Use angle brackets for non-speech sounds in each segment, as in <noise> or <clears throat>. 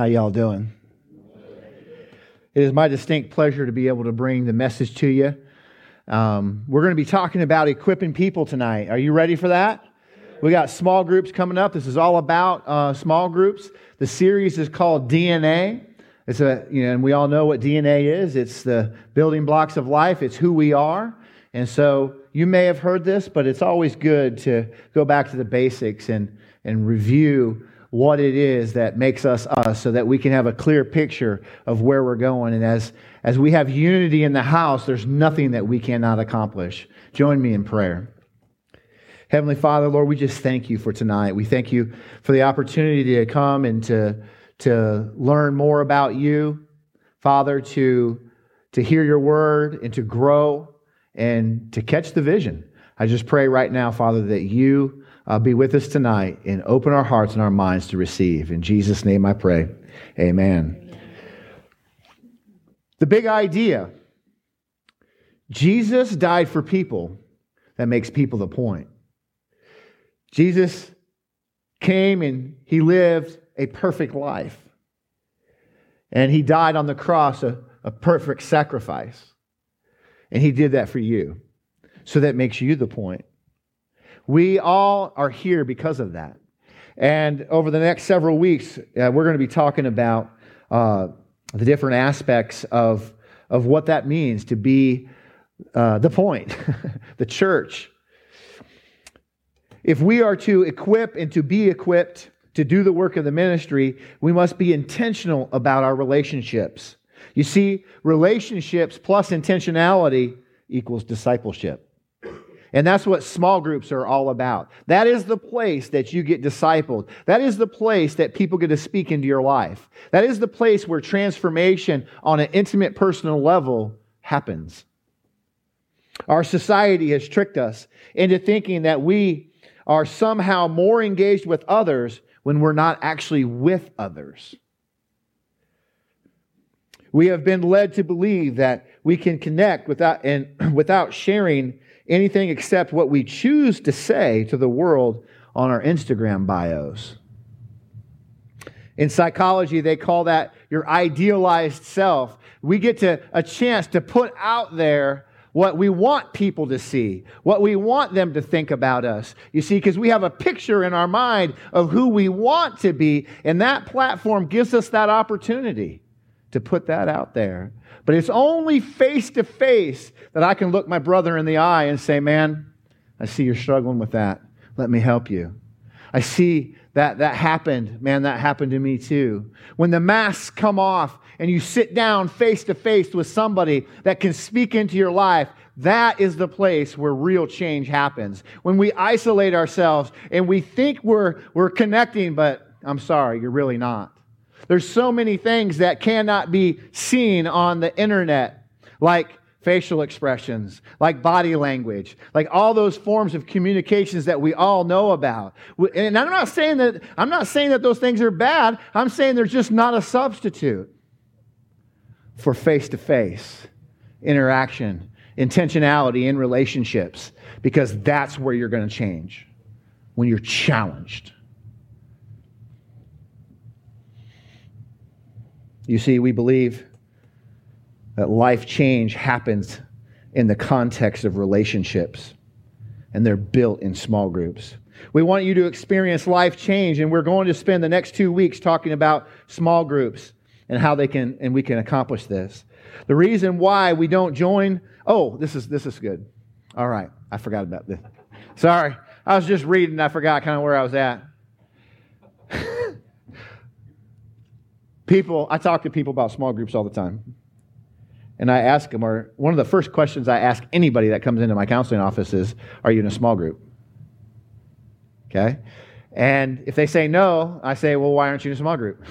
How y'all doing? It is my distinct pleasure to be able to bring the message to you. Um, we're going to be talking about equipping people tonight. Are you ready for that? We got small groups coming up. This is all about uh, small groups. The series is called DNA. It's a, you know, and we all know what DNA is. It's the building blocks of life. It's who we are. And so you may have heard this, but it's always good to go back to the basics and, and review what it is that makes us us so that we can have a clear picture of where we're going. And as, as we have unity in the house, there's nothing that we cannot accomplish. Join me in prayer. Heavenly Father, Lord, we just thank you for tonight. We thank you for the opportunity to come and to, to learn more about you, Father, to, to hear your word and to grow and to catch the vision. I just pray right now, Father, that you uh, be with us tonight and open our hearts and our minds to receive. In Jesus' name I pray. Amen. The big idea Jesus died for people. That makes people the point. Jesus came and he lived a perfect life. And he died on the cross, a, a perfect sacrifice. And he did that for you. So that makes you the point. We all are here because of that. And over the next several weeks, uh, we're going to be talking about uh, the different aspects of, of what that means to be uh, the point, <laughs> the church. If we are to equip and to be equipped to do the work of the ministry, we must be intentional about our relationships. You see, relationships plus intentionality equals discipleship. And that's what small groups are all about. That is the place that you get discipled. That is the place that people get to speak into your life. That is the place where transformation on an intimate personal level happens. Our society has tricked us into thinking that we are somehow more engaged with others when we're not actually with others. We have been led to believe that we can connect without, and <clears throat> without sharing anything except what we choose to say to the world on our Instagram bios. In psychology, they call that your idealized self. We get to a chance to put out there what we want people to see, what we want them to think about us. You see, because we have a picture in our mind of who we want to be, and that platform gives us that opportunity to put that out there. But it's only face to face that I can look my brother in the eye and say, Man, I see you're struggling with that. Let me help you. I see that that happened. Man, that happened to me too. When the masks come off and you sit down face to face with somebody that can speak into your life, that is the place where real change happens. When we isolate ourselves and we think we're, we're connecting, but I'm sorry, you're really not. There's so many things that cannot be seen on the internet, like facial expressions, like body language, like all those forms of communications that we all know about. And I'm not saying that I'm not saying that those things are bad. I'm saying there's just not a substitute for face-to-face interaction, intentionality in relationships because that's where you're going to change when you're challenged. You see, we believe that life change happens in the context of relationships, and they're built in small groups. We want you to experience life change, and we're going to spend the next two weeks talking about small groups and how they can and we can accomplish this. The reason why we don't join, oh, this is this is good. All right, I forgot about this. Sorry, I was just reading, I forgot kind of where I was at. People, I talk to people about small groups all the time. And I ask them, or one of the first questions I ask anybody that comes into my counseling office is, Are you in a small group? Okay? And if they say no, I say, Well, why aren't you in a small group?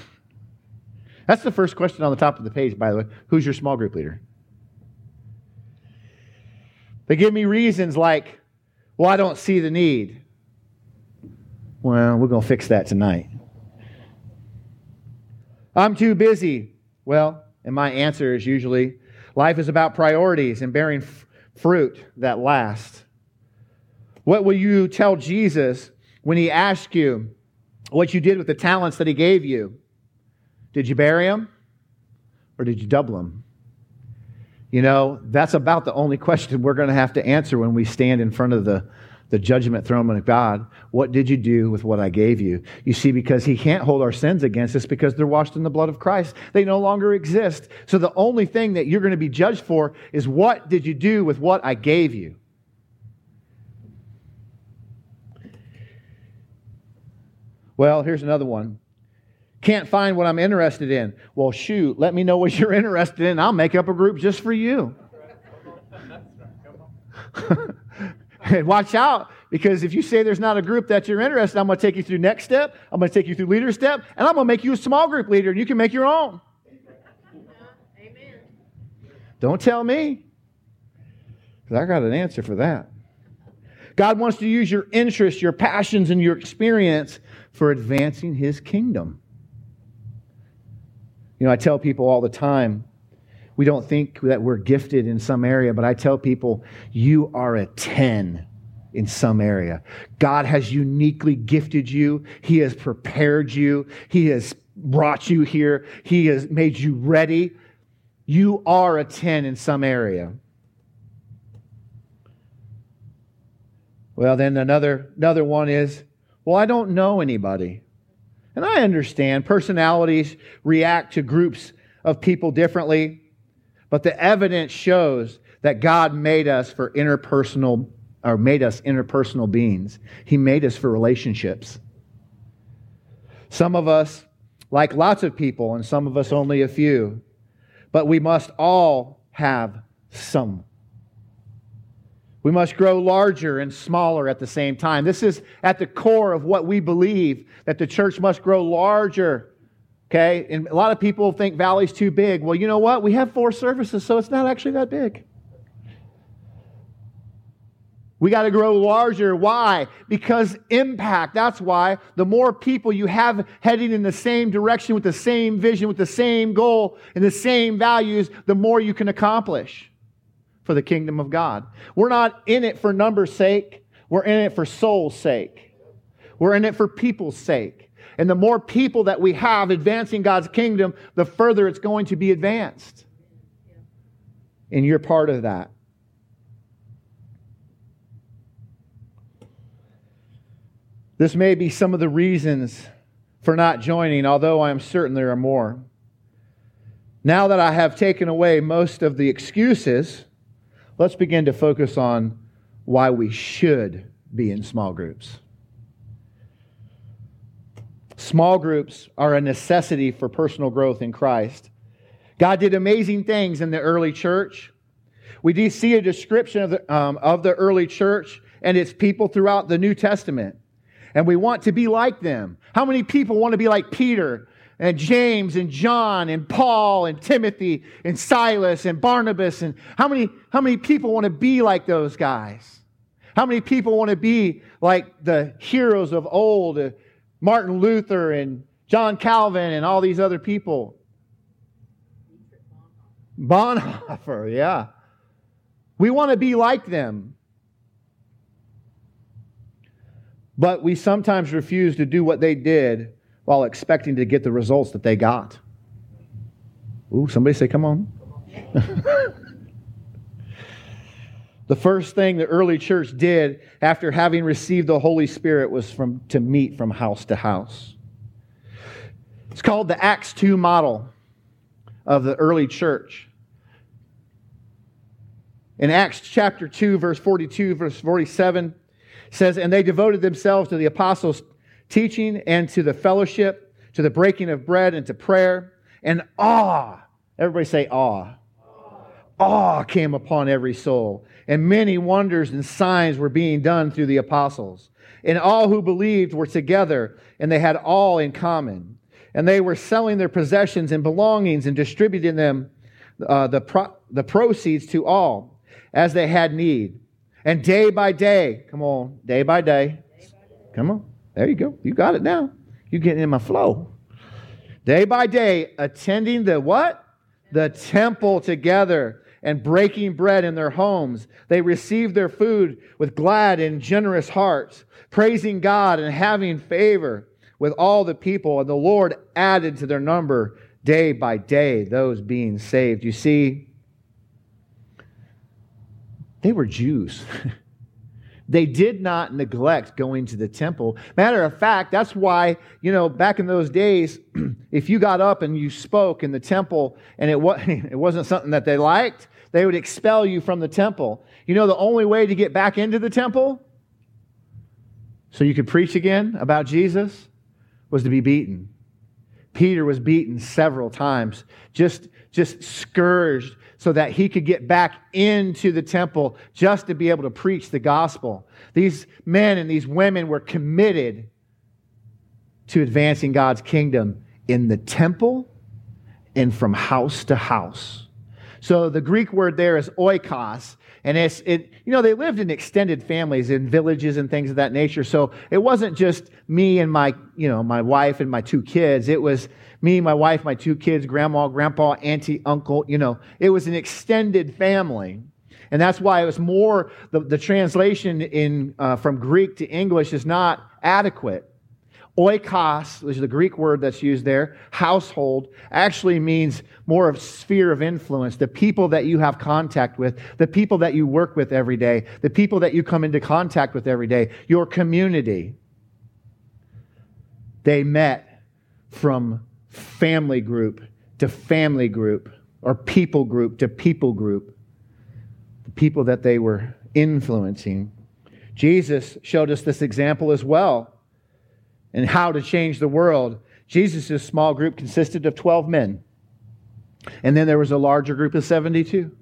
<laughs> That's the first question on the top of the page, by the way. Who's your small group leader? They give me reasons like, Well, I don't see the need. Well, we're going to fix that tonight. I'm too busy. Well, and my answer is usually life is about priorities and bearing f- fruit that lasts. What will you tell Jesus when he asks you what you did with the talents that he gave you? Did you bury them or did you double them? You know, that's about the only question we're going to have to answer when we stand in front of the, the judgment throne of God. What did you do with what I gave you? You see, because He can't hold our sins against us because they're washed in the blood of Christ. They no longer exist. So the only thing that you're going to be judged for is what did you do with what I gave you? Well, here's another one. Can't find what I'm interested in. Well, shoot, let me know what you're <laughs> interested in. I'll make up a group just for you. <laughs> and <laughs> watch out, because if you say there's not a group that you're interested in, I'm going to take you through next step, I'm going to take you through leader step, and I'm going to make you a small group leader, and you can make your own. <laughs> Amen. Don't tell me, because I got an answer for that. God wants to use your interests, your passions, and your experience for advancing his kingdom. You know, I tell people all the time, we don't think that we're gifted in some area, but I tell people, you are a 10 in some area. God has uniquely gifted you, He has prepared you, He has brought you here, He has made you ready. You are a 10 in some area. Well, then another, another one is well, I don't know anybody. And I understand personalities react to groups of people differently, but the evidence shows that God made us for interpersonal or made us interpersonal beings. He made us for relationships. Some of us like lots of people and some of us only a few, but we must all have some we must grow larger and smaller at the same time. This is at the core of what we believe that the church must grow larger. Okay? And a lot of people think Valley's too big. Well, you know what? We have four services, so it's not actually that big. We got to grow larger. Why? Because impact. That's why. The more people you have heading in the same direction with the same vision, with the same goal, and the same values, the more you can accomplish for the kingdom of God. We're not in it for numbers' sake, we're in it for soul's sake. We're in it for people's sake. And the more people that we have advancing God's kingdom, the further it's going to be advanced. And you're part of that. This may be some of the reasons for not joining, although I am certain there are more. Now that I have taken away most of the excuses, let's begin to focus on why we should be in small groups. Small groups are a necessity for personal growth in Christ. God did amazing things in the early church. We do see a description of the, um, of the early church and its people throughout the New Testament. And we want to be like them. How many people want to be like Peter and James and John and Paul and Timothy and Silas and Barnabas and how many how many people want to be like those guys? How many people want to be like the heroes of old, Martin Luther and John Calvin and all these other people? Bonhoeffer, <laughs> yeah. We want to be like them. But we sometimes refuse to do what they did while expecting to get the results that they got. Ooh, somebody say, come on. <laughs> the first thing the early church did after having received the Holy Spirit was from, to meet from house to house. It's called the Acts 2 model of the early church. In Acts chapter 2, verse 42, verse 47, says, And they devoted themselves to the apostles' teaching and to the fellowship, to the breaking of bread and to prayer. And awe, everybody say awe. Awe came upon every soul, and many wonders and signs were being done through the apostles. And all who believed were together, and they had all in common. And they were selling their possessions and belongings and distributing them, uh, the, pro- the proceeds to all as they had need. And day by day, come on, day by day, come on, there you go. You got it now. You're getting in my flow. Day by day, attending the what? The temple together and breaking bread in their homes. They received their food with glad and generous hearts, praising God and having favor with all the people, and the Lord added to their number day by day those being saved. You see, they were Jews. <laughs> they did not neglect going to the temple. Matter of fact, that's why, you know, back in those days, <clears throat> if you got up and you spoke in the temple and it, was, <laughs> it wasn't something that they liked, they would expel you from the temple. You know, the only way to get back into the temple so you could preach again about Jesus was to be beaten. Peter was beaten several times, just, just scourged so that he could get back into the temple just to be able to preach the gospel. These men and these women were committed to advancing God's kingdom in the temple and from house to house. So the Greek word there is oikos, and it's it you know they lived in extended families in villages and things of that nature. So it wasn't just me and my you know my wife and my two kids. It was me, my wife, my two kids, grandma, grandpa, auntie, uncle, you know, it was an extended family. And that's why it was more, the, the translation in, uh, from Greek to English is not adequate. Oikos, which is the Greek word that's used there, household, actually means more of sphere of influence, the people that you have contact with, the people that you work with every day, the people that you come into contact with every day, your community. They met from family group to family group, or people group to people group, the people that they were influencing. Jesus showed us this example as well and how to change the world. Jesus' small group consisted of 12 men. And then there was a larger group of 72.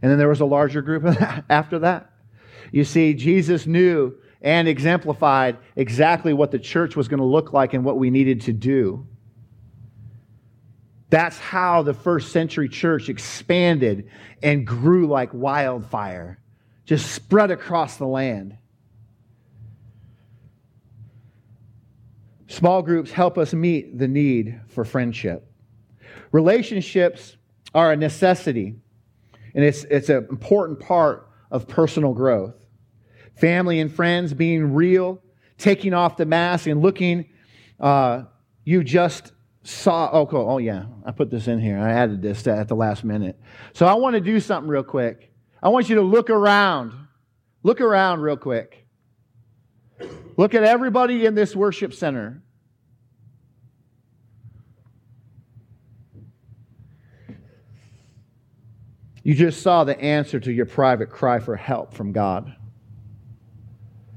And then there was a larger group <laughs> after that. You see, Jesus knew and exemplified exactly what the church was going to look like and what we needed to do. That's how the first century church expanded and grew like wildfire, just spread across the land. Small groups help us meet the need for friendship. Relationships are a necessity, and it's, it's an important part of personal growth. Family and friends being real, taking off the mask and looking uh, you just saw oh cool. Oh yeah. I put this in here. I added this at the last minute. So i want to do something real quick. I want you to look around. Look around real quick look at everybody in this worship center. You just saw the answer to your private cry for help from god.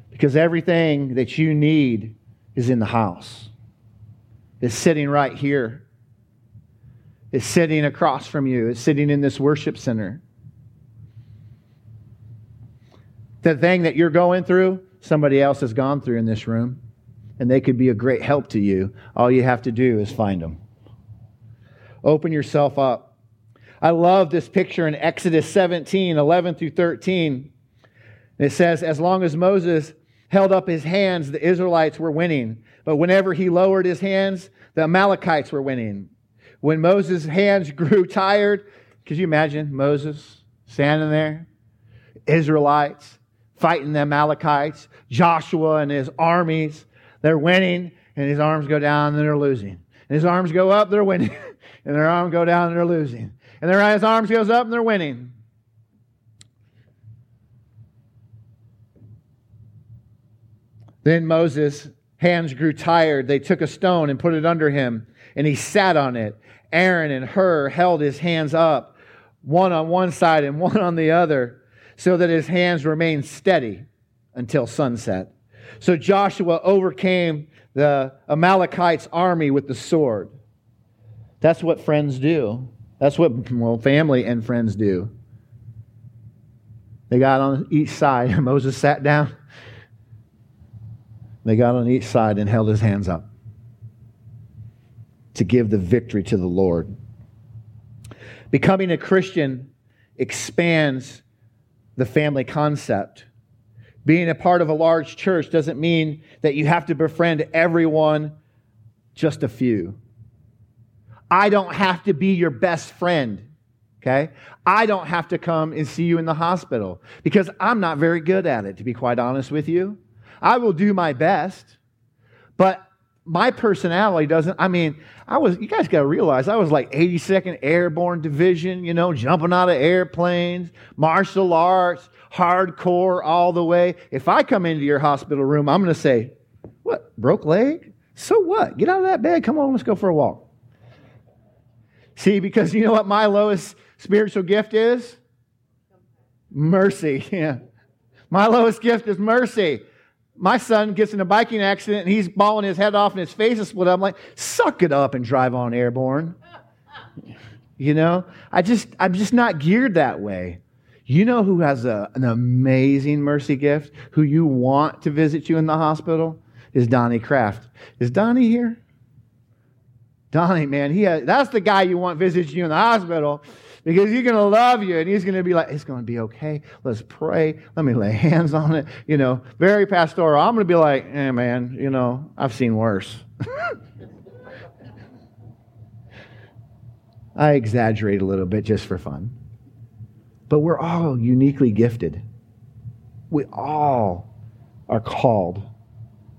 Because everything that you need is in the house. It's sitting right here, it's sitting across from you, it's sitting in this worship center. The thing that you're going through, somebody else has gone through in this room, and they could be a great help to you. All you have to do is find them. Open yourself up. I love this picture in Exodus 17 11 through 13. It says, As long as Moses held up his hands, the Israelites were winning. But whenever he lowered his hands, the Amalekites were winning. When Moses' hands grew tired, could you imagine Moses standing there? Israelites fighting the Amalekites, Joshua and his armies, they're winning, and his arms go down and they're losing. And his arms go up, they're winning. <laughs> and their arms go down and they're losing. And their his arms goes up and they're winning. Then Moses hands grew tired, they took a stone and put it under him, and he sat on it. Aaron and Hur held his hands up, one on one side and one on the other, so that his hands remained steady until sunset. So Joshua overcame the Amalekites' army with the sword. That's what friends do. That's what, well, family and friends do. They got on each side. <laughs> Moses sat down. They got on each side and held his hands up to give the victory to the Lord. Becoming a Christian expands the family concept. Being a part of a large church doesn't mean that you have to befriend everyone, just a few. I don't have to be your best friend, okay? I don't have to come and see you in the hospital because I'm not very good at it, to be quite honest with you. I will do my best, but my personality doesn't, I mean, I was, you guys got to realize, I was like 82nd Airborne Division, you know, jumping out of airplanes, martial arts, hardcore all the way. If I come into your hospital room, I'm going to say, What, broke leg? So what? Get out of that bed. Come on, let's go for a walk. See, because you know what my lowest spiritual gift is? Mercy. <laughs> Yeah. My lowest gift is mercy. My son gets in a biking accident and he's bawling his head off and his face is split up. I'm like, suck it up and drive on airborne. You know, I just, I'm just not geared that way. You know who has a, an amazing mercy gift, who you want to visit you in the hospital? Is Donnie Kraft. Is Donnie here? Donnie, man, he has, that's the guy you want visiting you in the hospital because he's going to love you and he's going to be like, it's going to be okay. Let's pray. Let me lay <laughs> hands on it. You know, very pastoral. I'm going to be like, eh, man, you know, I've seen worse. <laughs> I exaggerate a little bit just for fun. But we're all uniquely gifted. We all are called.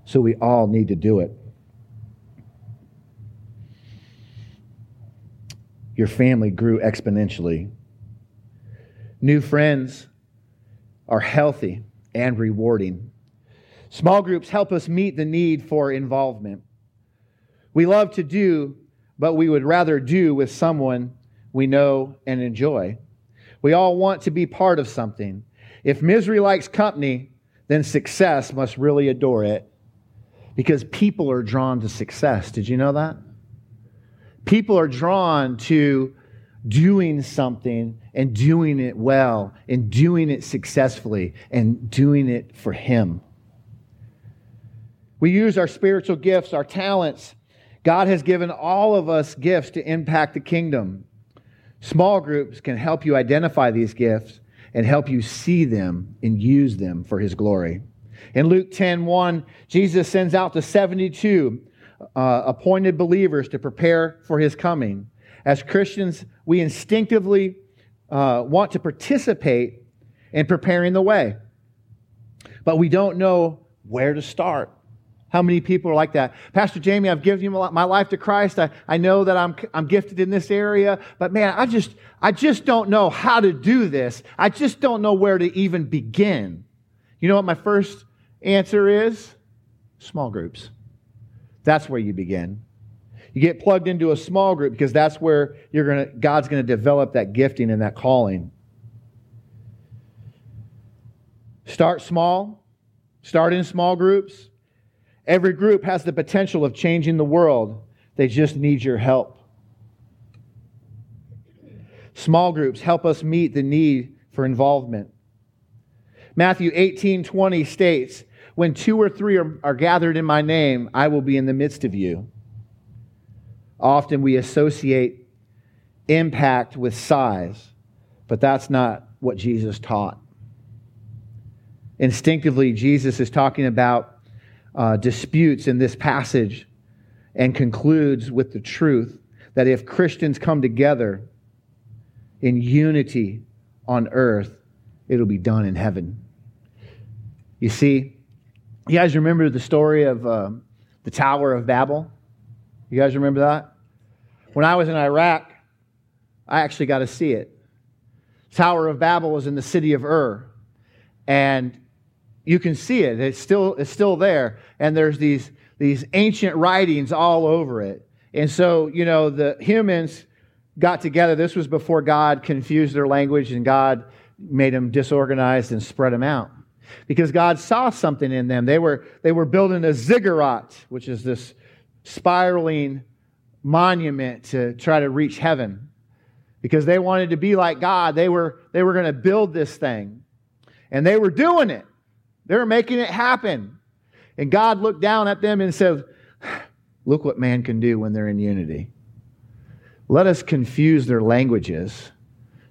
So we all need to do it. Your family grew exponentially. New friends are healthy and rewarding. Small groups help us meet the need for involvement. We love to do, but we would rather do with someone we know and enjoy. We all want to be part of something. If misery likes company, then success must really adore it because people are drawn to success. Did you know that? People are drawn to doing something and doing it well and doing it successfully and doing it for Him. We use our spiritual gifts, our talents. God has given all of us gifts to impact the kingdom. Small groups can help you identify these gifts and help you see them and use them for his glory. In Luke 10 1, Jesus sends out the 72 uh, appointed believers to prepare for his coming. As Christians, we instinctively uh, want to participate in preparing the way, but we don't know where to start. How many people are like that? Pastor Jamie, I've given you my life to Christ. I, I know that I'm, I'm gifted in this area, but man, I just, I just don't know how to do this. I just don't know where to even begin. You know what my first answer is? Small groups. That's where you begin. You get plugged into a small group because that's where you're gonna, God's going to develop that gifting and that calling. Start small, start in small groups. Every group has the potential of changing the world, they just need your help. Small groups help us meet the need for involvement. Matthew 18 20 states, when two or three are, are gathered in my name, I will be in the midst of you. Often we associate impact with size, but that's not what Jesus taught. Instinctively, Jesus is talking about uh, disputes in this passage and concludes with the truth that if Christians come together in unity on earth, it'll be done in heaven. You see, you guys remember the story of uh, the Tower of Babel? You guys remember that? When I was in Iraq, I actually got to see it. Tower of Babel was in the city of Ur, and you can see it. It's still, it's still there, and there's these, these ancient writings all over it. And so, you know, the humans got together. This was before God confused their language and God made them disorganized and spread them out because God saw something in them. They were, they were building a ziggurat, which is this spiraling monument to try to reach heaven because they wanted to be like God. They were, they were going to build this thing. And they were doing it, they were making it happen. And God looked down at them and said, <sighs> Look what man can do when they're in unity. Let us confuse their languages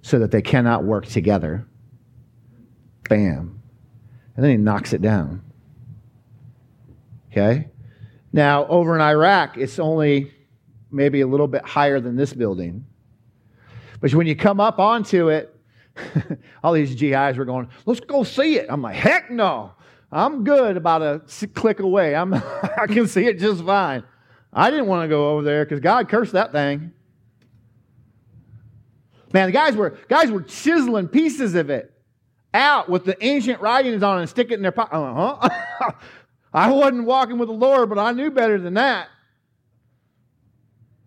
so that they cannot work together. Bam and then he knocks it down. Okay? Now, over in Iraq, it's only maybe a little bit higher than this building. But when you come up onto it, <laughs> all these GIs were going, let's go see it. I'm like, heck no. I'm good about a click away. I'm, <laughs> I can see it just fine. I didn't want to go over there because God cursed that thing. Man, the guys were, guys were chiseling pieces of it out with the ancient writings on and stick it in their pocket. Uh-huh. <laughs> I wasn't walking with the Lord, but I knew better than that.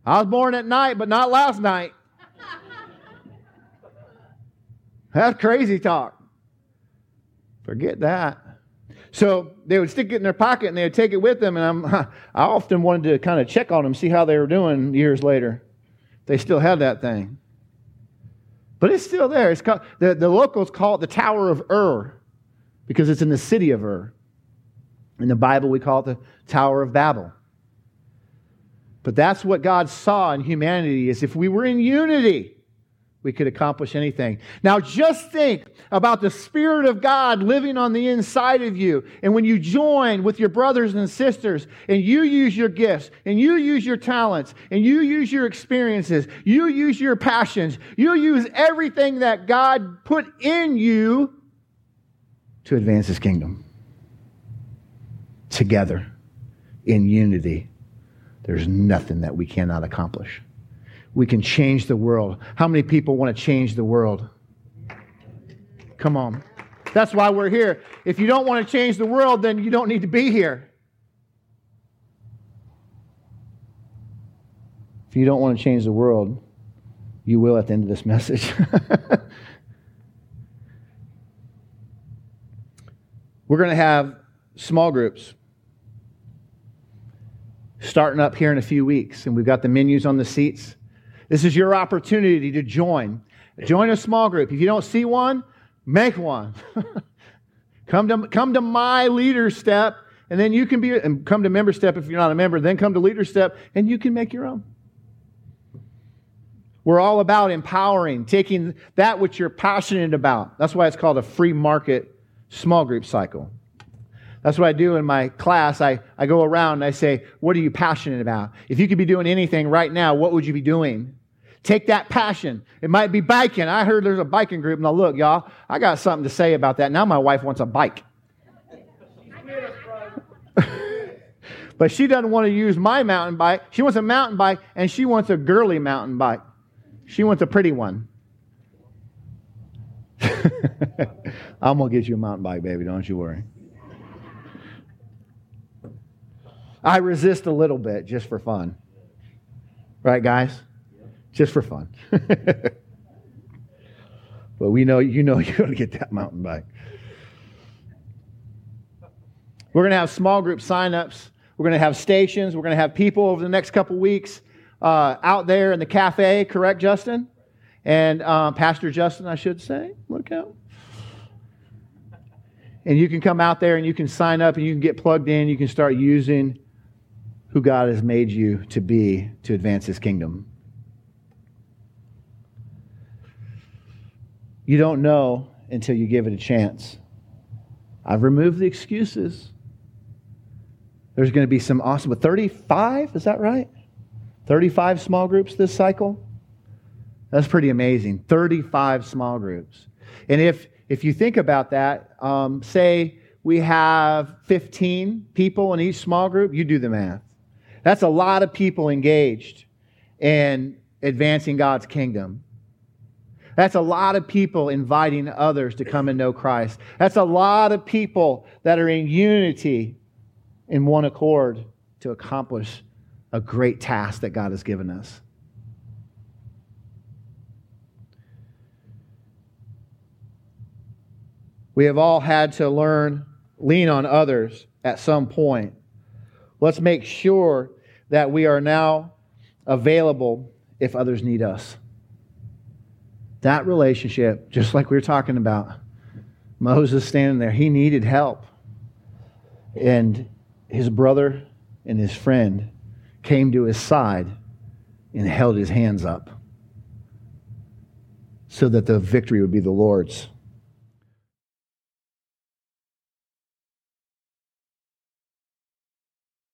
I was born at night, but not last night. <laughs> That's crazy talk. Forget that. So they would stick it in their pocket and they would take it with them. And I'm, <laughs> I often wanted to kind of check on them, see how they were doing years later. They still had that thing. But it's still there. It's called, the, the locals call it the Tower of Ur because it's in the city of Ur. In the Bible, we call it the Tower of Babel. But that's what God saw in humanity is if we were in unity, we could accomplish anything. Now, just think about the Spirit of God living on the inside of you. And when you join with your brothers and sisters, and you use your gifts, and you use your talents, and you use your experiences, you use your passions, you use everything that God put in you to advance His kingdom. Together, in unity, there's nothing that we cannot accomplish we can change the world. How many people want to change the world? Come on. That's why we're here. If you don't want to change the world, then you don't need to be here. If you don't want to change the world, you will at the end of this message. <laughs> we're going to have small groups starting up here in a few weeks, and we've got the menus on the seats. This is your opportunity to join. Join a small group. If you don't see one, make one. <laughs> come, to, come to my leader step, and then you can be, and come to member step if you're not a member, then come to leader step, and you can make your own. We're all about empowering, taking that which you're passionate about. That's why it's called a free market small group cycle. That's what I do in my class. I, I go around and I say, What are you passionate about? If you could be doing anything right now, what would you be doing? Take that passion. It might be biking. I heard there's a biking group. Now, look, y'all, I got something to say about that. Now, my wife wants a bike. <laughs> but she doesn't want to use my mountain bike. She wants a mountain bike, and she wants a girly mountain bike. She wants a pretty one. <laughs> I'm going to get you a mountain bike, baby. Don't you worry. I resist a little bit just for fun. Right, guys? Just for fun. <laughs> but we know you know you're going to get that mountain bike. We're going to have small group signups. We're going to have stations. We're going to have people over the next couple weeks uh, out there in the cafe. Correct, Justin? And um, Pastor Justin, I should say. Look out. And you can come out there and you can sign up and you can get plugged in. You can start using who God has made you to be to advance His kingdom. You don't know until you give it a chance. I've removed the excuses. There's going to be some awesome, but 35, is that right? 35 small groups this cycle? That's pretty amazing. 35 small groups. And if, if you think about that, um, say we have 15 people in each small group, you do the math. That's a lot of people engaged in advancing God's kingdom. That's a lot of people inviting others to come and know Christ. That's a lot of people that are in unity in one accord to accomplish a great task that God has given us. We have all had to learn, lean on others at some point. Let's make sure that we are now available if others need us. That relationship, just like we were talking about, Moses standing there, he needed help. And his brother and his friend came to his side and held his hands up so that the victory would be the Lord's.